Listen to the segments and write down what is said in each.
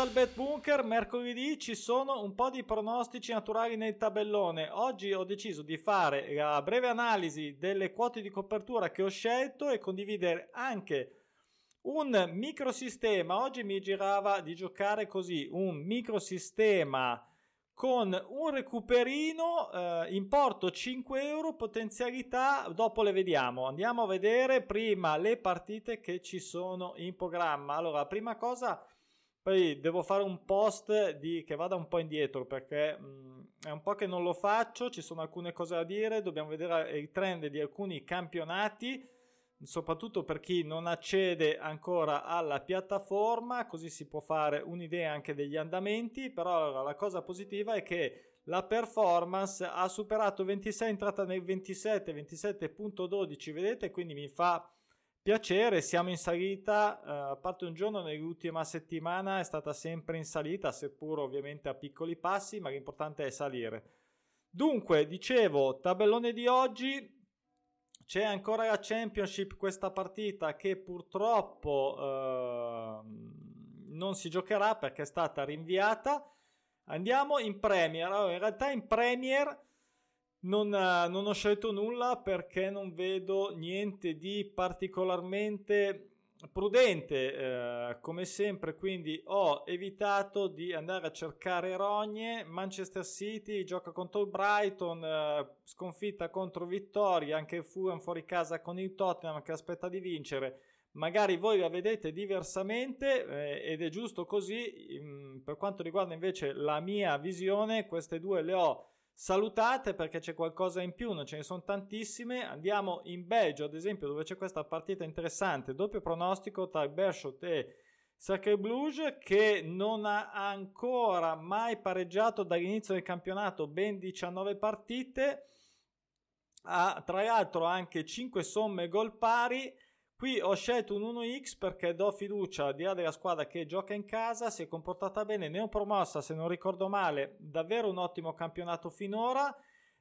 Dal Bet Bunker, mercoledì ci sono un po' di pronostici naturali nel tabellone. Oggi ho deciso di fare la breve analisi delle quote di copertura che ho scelto e condividere anche un microsistema. Oggi mi girava di giocare così, un microsistema con un recuperino, eh, importo 5 euro, potenzialità, dopo le vediamo. Andiamo a vedere prima le partite che ci sono in programma. Allora, prima cosa poi devo fare un post di, che vada un po' indietro perché mh, mm, è un po' che non lo faccio, ci sono alcune cose da dire, dobbiamo vedere i trend di alcuni campionati, soprattutto per chi non accede ancora alla piattaforma, così si può fare un'idea anche degli andamenti, però la cosa positiva è che la performance ha superato 26, è entrata nel 27, 27.12, vedete, quindi mi fa Piacere, siamo in salita, uh, a parte un giorno nell'ultima settimana è stata sempre in salita, seppur ovviamente a piccoli passi, ma l'importante è salire. Dunque, dicevo, tabellone di oggi, c'è ancora la Championship, questa partita che purtroppo uh, non si giocherà perché è stata rinviata. Andiamo in Premier, allora in realtà in Premier non, eh, non, ho scelto nulla perché non vedo niente di particolarmente prudente eh, come sempre quindi ho evitato di andare a cercare rogne. Manchester City gioca contro il Brighton eh, sconfitta contro vittoria anche Fulham fuori casa con il Tottenham che aspetta di vincere. Magari voi la vedete diversamente eh, ed è giusto così. Mm, per quanto riguarda invece la mia visione queste due le ho salutate perché c'è qualcosa in più, non ce ne sono tantissime. Andiamo in Belgio, ad esempio, dove c'è questa partita interessante, doppio pronostico tra Bershot e Sacre Blues che non ha ancora mai pareggiato dall'inizio del campionato ben 19 partite. Ha tra l'altro anche 5 somme gol pari Qui ho scelto un 1x perché do fiducia al di là della squadra che gioca in casa, si è comportata bene, neopromossa se non ricordo male, davvero un ottimo campionato finora.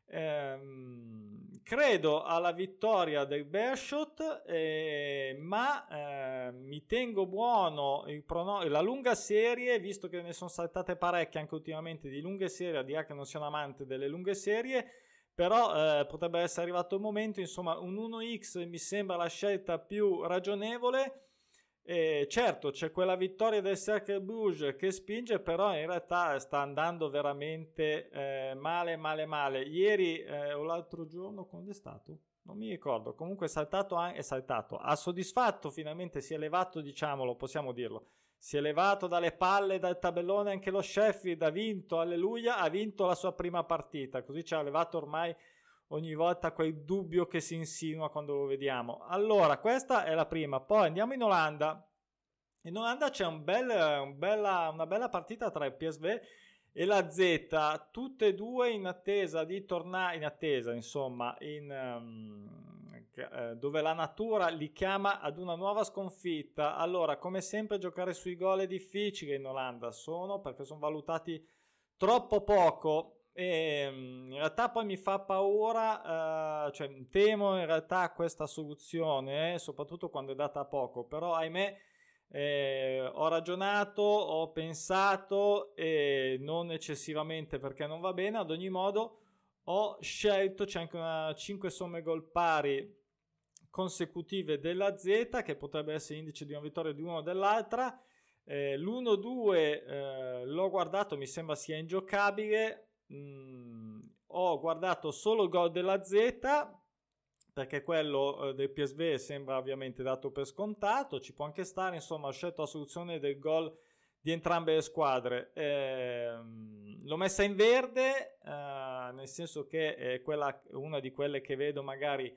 Ehm, credo alla vittoria del Bearshot, eh, ma eh, mi tengo buono prono- la lunga serie, visto che ne sono saltate parecchie anche ultimamente di lunghe serie, a dire che non sia un amante delle lunghe serie però eh, potrebbe essere arrivato il momento, insomma un 1x mi sembra la scelta più ragionevole. E certo, c'è quella vittoria del Cercle Bruges che spinge, però in realtà sta andando veramente eh, male, male, male. Ieri eh, o l'altro giorno, quando è stato? Non mi ricordo. Comunque è saltato, è saltato. Ha soddisfatto, finalmente si è elevato, diciamolo, possiamo dirlo si è levato dalle palle dal tabellone anche lo Sheffield, ha vinto, alleluia, ha vinto la sua prima partita, così ci ha levato ormai ogni volta quel dubbio che si insinua quando lo vediamo. Allora, questa è la prima, poi andiamo in Olanda. In Olanda c'è un bel, un bella, una bella partita tra il PSV e la Z, tutte e due in attesa di tornare, in attesa insomma, in, um, eh, dove la natura li chiama ad una nuova sconfitta. Allora, come sempre, giocare sui gol è difficile in Olanda, sono perché sono valutati troppo poco. E mm, in realtà poi mi fa paura, eh, cioè temo in realtà questa soluzione, eh, soprattutto quando è data poco, però ahimè eh, ho ragionato, ho pensato e non eccessivamente perché non va bene, ad ogni modo ho scelto, c'è anche una 5 somme gol pari consecutive della Z che potrebbe essere indice di una vittoria di una o dell'altra. Eh, l'1-2 eh, l'ho guardato, mi sembra sia ingiocabile. Mm, ho guardato solo il gol della Z perché quello eh, del PSV sembra ovviamente dato per scontato, ci può anche stare, insomma ho scelto la soluzione del gol di entrambe le squadre. Eh, l'ho messa in verde, eh, nel senso che è quella, una di quelle che vedo magari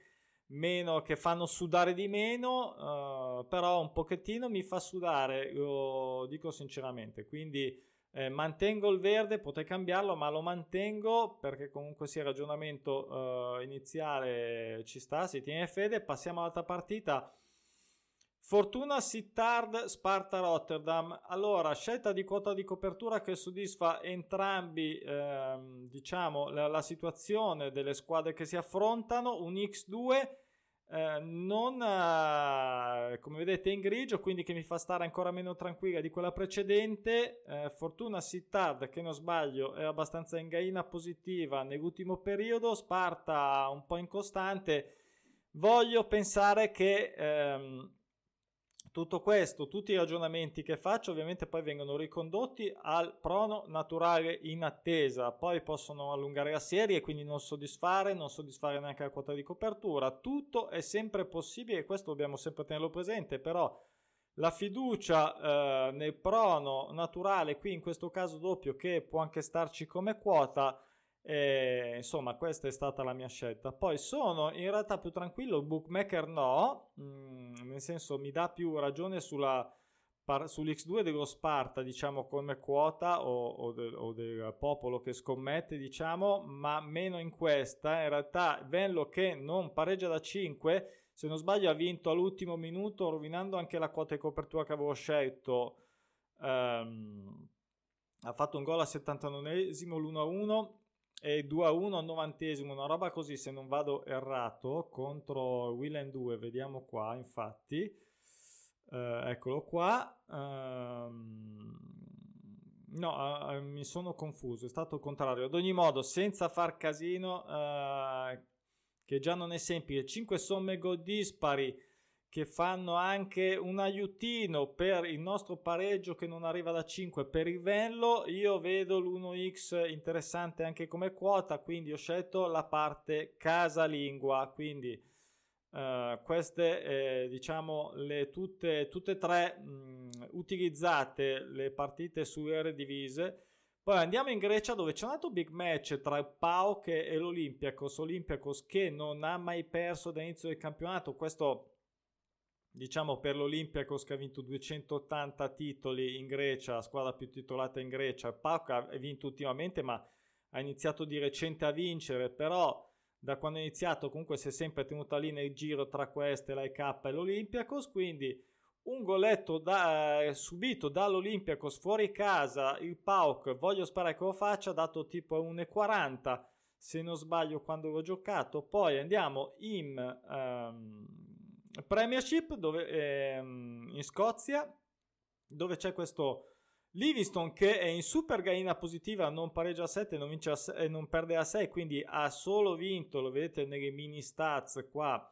meno, che fanno sudare di meno, uh, però un pochettino mi fa sudare, lo dico sinceramente. Quindi eh, mantengo il verde, potrei cambiarlo, ma lo mantengo perché comunque sia il ragionamento uh, iniziale ci sta, si tiene fede. Passiamo all'altra partita. Fortuna Sittard Sparta Rotterdam. Allora, scelta di quota di copertura che soddisfa entrambi, ehm, diciamo, la, la, situazione delle squadre che si affrontano. Un X2 eh, non eh, come vedete in grigio quindi che mi fa stare ancora meno tranquilla di quella precedente eh, Fortuna Sittard che non sbaglio è abbastanza in gaina positiva nell'ultimo periodo Sparta un po' incostante voglio pensare che ehm, tutto questo, tutti i ragionamenti che faccio ovviamente poi vengono ricondotti al prono naturale in attesa, poi possono allungare la serie e quindi non soddisfare, non soddisfare neanche la quota di copertura, tutto è sempre possibile e questo dobbiamo sempre tenerlo presente, però la fiducia eh, nel prono naturale, qui in questo caso doppio che può anche starci come quota, e, insomma, questa è stata la mia scelta. Poi sono in realtà più tranquillo, il bookmaker no, mm, nel senso mi dà più ragione sulla, par, sull'X2 dello Sparta, diciamo come quota o, o, de, o, del popolo che scommette, diciamo, ma meno in questa. In realtà Venlo che non pareggia da 5, se non sbaglio ha vinto all'ultimo minuto, rovinando anche la quota di copertura che avevo scelto. Um, ha fatto un gol a 79esimo l'1-1 e 2 a 1 al novantesimo, una roba così se non vado errato contro Willen 2, vediamo qua infatti, eh, eccolo qua, um, no uh, mi sono confuso, è stato il contrario, ad ogni modo senza far casino, uh, che già non è semplice, 5 somme gol dispari, che fanno anche un aiutino per il nostro pareggio che non arriva da 5 per il Venlo. Io vedo l'1x interessante anche come quota, quindi ho scelto la parte casalingua. Quindi uh, queste, eh, diciamo, le tutte, e tre mh, utilizzate le partite su Eredivisie. Poi andiamo in Grecia dove c'è un altro big match tra il PAOK e l'Olympiakos. Olympiakos che non ha mai perso dall'inizio del campionato. Questo diciamo per l'Olympiakos che ha vinto 280 titoli in Grecia, la squadra più titolata in Grecia, PAOK ha vinto ultimamente ma ha iniziato di recente a vincere, però da quando è iniziato comunque si è sempre tenuta lì nel giro tra queste, la EK e l'Olympiakos, quindi un goletto da, eh, subito dall'Olympiakos fuori casa, il PAOK, voglio sparare che lo faccia, dato tipo 1,40 se non sbaglio quando l'ho giocato, poi andiamo in... Um, Premiership dove, ehm, in Scozia dove c'è questo Livingston che è in super gaina positiva, non pareggia a 7 non a 6, non perde a 6, quindi ha solo vinto, lo vedete nelle mini stats qua.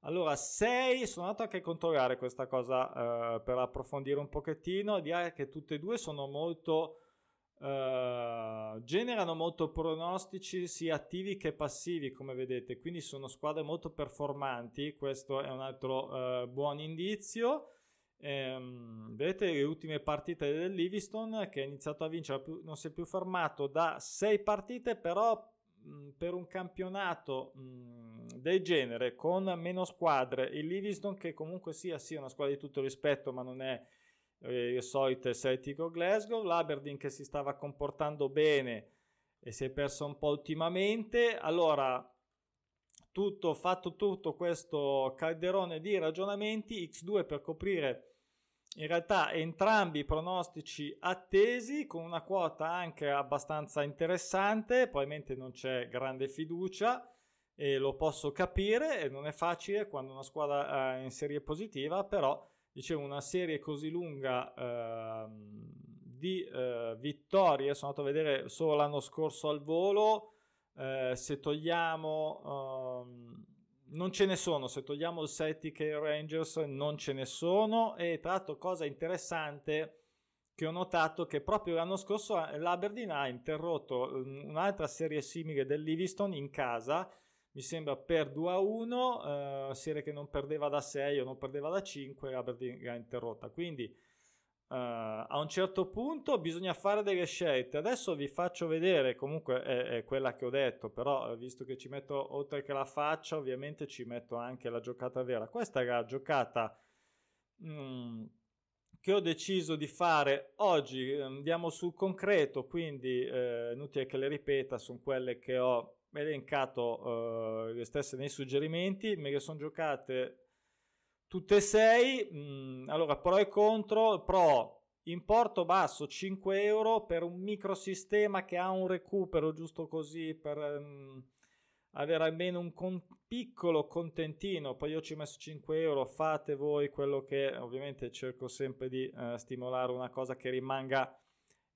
Allora 6, sono andato anche a controllare questa cosa eh, per approfondire un pochettino, direi che tutte e due sono molto Uh, generano molto pronostici sia attivi che passivi come vedete. Quindi sono squadre molto performanti. Questo è un altro uh, buon indizio. Um, vedete le ultime partite del Livingston che ha iniziato a vincere non si è più fermato da sei partite però per un campionato del genere con meno squadre. Il Livingston che comunque sia, sia una squadra di tutto rispetto ma non è eh, le solite Celtico Glasgow, l'Aberdeen che si stava comportando bene e si è perso un po' ultimamente. Allora, tutto, fatto tutto questo calderone di ragionamenti, X2 per coprire in realtà entrambi i pronostici attesi con una quota anche abbastanza interessante, probabilmente non c'è grande fiducia e lo posso capire non è facile quando una squadra è in serie positiva, però dicevo, una serie così lunga eh, di eh, vittorie, sono andato a vedere solo l'anno scorso al volo, eh, se togliamo... Ehm, non ce ne sono, se togliamo il Celtic e i Rangers non ce ne sono e tra l'altro cosa interessante che ho notato che proprio l'anno scorso l'Aberdeen ha interrotto mm, un'altra serie simile del Livingston in casa mi sembra per 2 a 1, eh, serie che non perdeva da 6 o non perdeva da 5, Aberdeen l'ha interrotta. Quindi eh, a un certo punto bisogna fare delle scelte. Adesso vi faccio vedere, comunque è, è, quella che ho detto, però eh, visto che ci metto oltre che la faccia, ovviamente ci metto anche la giocata vera. Questa è la giocata mm, che ho deciso di fare oggi. Andiamo sul concreto, quindi eh, inutile che le ripeta, sono quelle che ho elencato uh, le stesse nei suggerimenti, me le sono giocate tutte e sei. Mm, allora, pro e contro, pro importo basso 5 euro per un microsistema che ha un recupero giusto così per um, avere almeno un con- piccolo contentino, poi io ci ho messo 5 euro, fate voi quello che ovviamente cerco sempre di eh, stimolare una cosa che rimanga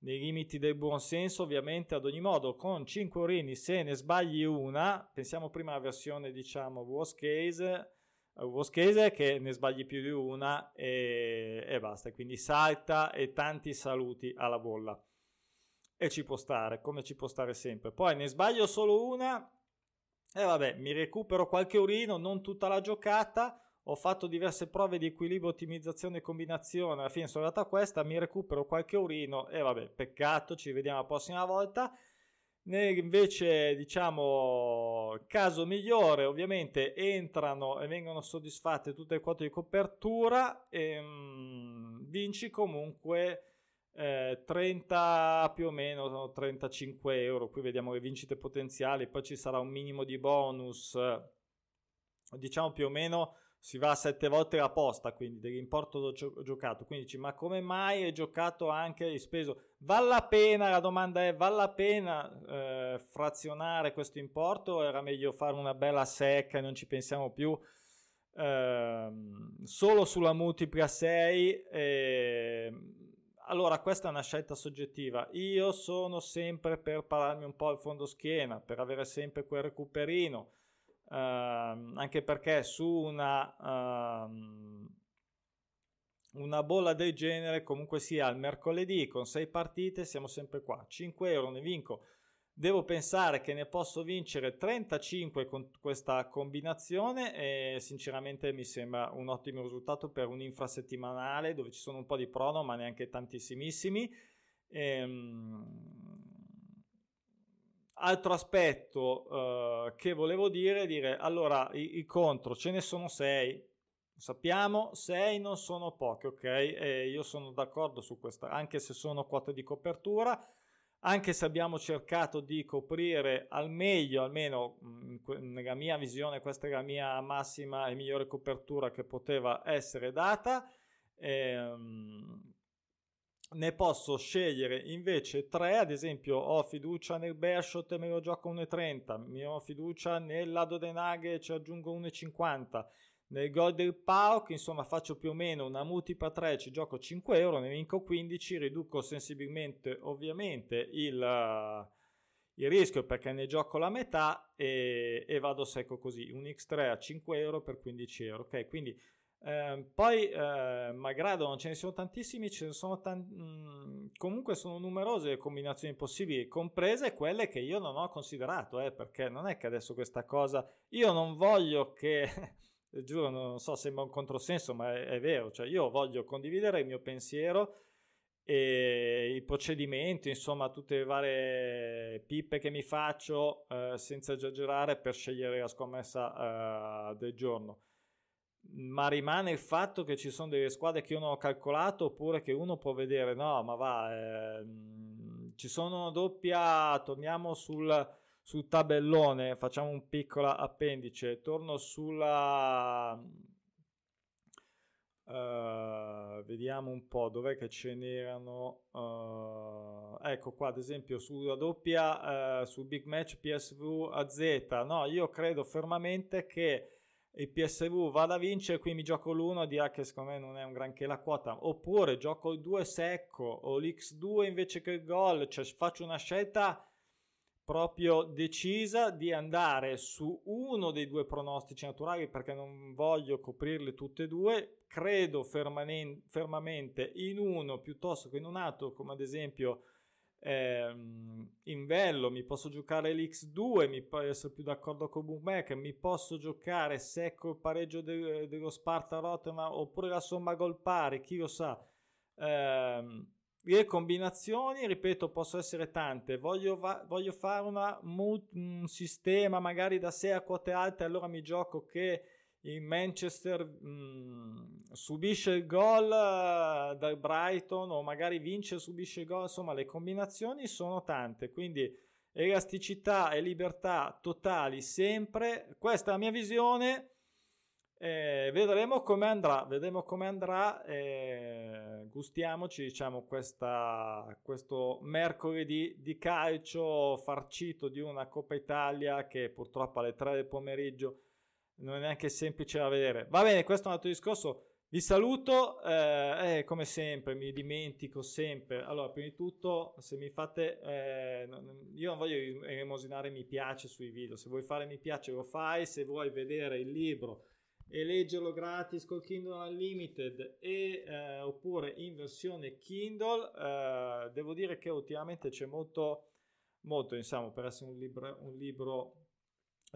nei limiti del buon senso, ovviamente ad ogni modo con 5 orini se ne sbagli una, pensiamo prima alla versione diciamo worst case, uh, worst case che ne sbagli più di una e, e basta, quindi salta e tanti saluti alla bolla e ci può stare, come ci può stare sempre. Poi ne sbaglio solo una e vabbè, mi recupero qualche urino, non tutta la giocata. Ho fatto diverse prove di equilibrio, ottimizzazione e combinazione. Alla fine sono arrivato a questa, mi recupero qualche urino e vabbè, peccato, ci vediamo la prossima volta. Invece, diciamo, caso migliore, ovviamente entrano e vengono soddisfatte tutte le quote di copertura e mh, vinci comunque eh, 30 più o meno 35 euro qui vediamo le vincite potenziali poi ci sarà un minimo di bonus diciamo più o meno si va a 7 volte la posta quindi dell'importo gio- giocato. Quindi dici ma come mai hai giocato anche hai speso vale la pena la domanda è vale la pena eh, frazionare questo importo? Era meglio fare una bella secca e non ci pensiamo più eh, solo sulla multipla 6 eh, allora, questa è una scelta soggettiva. Io sono sempre per pararmi un po' il fondo schiena, per avere sempre quel recuperino, ehm, anche perché su una, ehm, una bolla del genere, comunque sia il mercoledì con 6 partite, siamo sempre qua. 5 euro ne vinco Devo pensare che ne posso vincere 35 con questa combinazione e sinceramente mi sembra un ottimo risultato per un infrasettimanale dove ci sono un po' di prono ma neanche tantissimissimi. Ehm... Altro aspetto uh, che volevo dire, dire allora i, i contro ce ne sono 6, sappiamo 6 non sono pochi, ok? E io sono d'accordo su questa, anche se sono quote di copertura anche se abbiamo cercato di coprire al meglio, almeno nella mia visione, questa è la mia massima e migliore copertura che poteva essere data. Ehm, ne posso scegliere invece tre, ad esempio ho fiducia nel Bearshot e me lo gioco 1,30, mi ho fiducia nel Lado Denaghe e ci aggiungo 1,50 nel gol del PAOK, insomma, faccio più o meno una multipla 3, ci gioco 5 euro, ne vinco 15, riduco sensibilmente ovviamente il, il rischio perché ne gioco la metà e, e, vado secco così, un X3 a 5 euro per 15 euro, ok? Quindi eh, poi eh, malgrado non ce ne sono tantissimi, ce ne sono tanti, mh, mm, comunque sono numerose le combinazioni possibili, comprese quelle che io non ho considerato, eh, perché non è che adesso questa cosa, io non voglio che giuro, non so, sembra un controsenso, ma è, è vero, cioè io voglio condividere il mio pensiero e i procedimenti, insomma, tutte le varie pippe che mi faccio eh, senza esagerare per scegliere la scommessa eh, del giorno. Ma rimane il fatto che ci sono delle squadre che io non ho calcolato oppure che uno può vedere, no, ma va, eh, ci sono doppia, torniamo sul sul tabellone, facciamo un piccolo appendice, torno sulla... Uh, vediamo un po' dov'è che ce n'erano uh, ecco qua ad esempio sulla doppia uh, sul big match PSV AZ no io credo fermamente che il PSV vada a vincere qui mi gioco l'1 dirà che secondo me non è un granché la quota. Oppure gioco il 2 secco o l'X2 invece che il gol cioè faccio una scelta proprio decisa di andare su uno dei due pronostici naturali perché non voglio coprirle tutte e due, credo fermamente in uno piuttosto che in un altro, come ad esempio ehm, in Vello mi posso giocare l'X2, mi può essere più d'accordo con Bookmaker, mi posso giocare secco il pareggio de- dello Sparta Rotterdam oppure la somma gol pari, chi lo sa. Ehm, le combinazioni, ripeto, possono essere tante. Voglio, va- voglio fare una, un sistema magari da 6 a quote alte, allora mi gioco che il Manchester mh, mm, subisce il gol uh, dal Brighton o magari vince e subisce il gol. Insomma, le combinazioni sono tante, quindi elasticità e libertà totali sempre. Questa è la mia visione Eh, vedremo come andrà, vedremo come andrà. Eh, gustiamoci, diciamo, questa, questo mercoledì di calcio farcito di una Coppa Italia che purtroppo alle 3 del pomeriggio non è neanche semplice da vedere. Va bene, questo è un altro discorso. Vi saluto, eh, eh, come sempre, mi dimentico sempre. Allora, prima di tutto, se mi fate, eh, io non voglio emosinare mi piace sui video, se vuoi fare mi piace lo fai, se vuoi vedere il libro e leggerlo gratis col Kindle Unlimited e, eh, oppure in versione Kindle, eh, devo dire che ultimamente c'è molto, molto, insomma, per essere un libro, un libro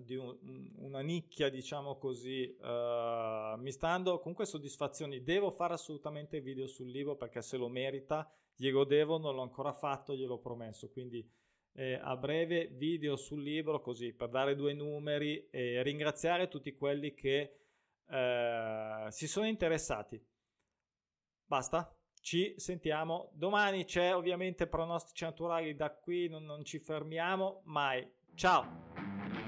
di un, una nicchia, diciamo così, uh, mi sta dando comunque soddisfazioni. Devo fare assolutamente video sul libro perché se lo merita, glielo devo, non l'ho ancora fatto, gliel'ho promesso. Quindi eh, a breve video sul libro, così per dare due numeri e ringraziare tutti quelli che eh, si sono interessati. Basta. Ci sentiamo domani. C'è ovviamente pronostici naturali da qui, non, non ci fermiamo mai. Ciao!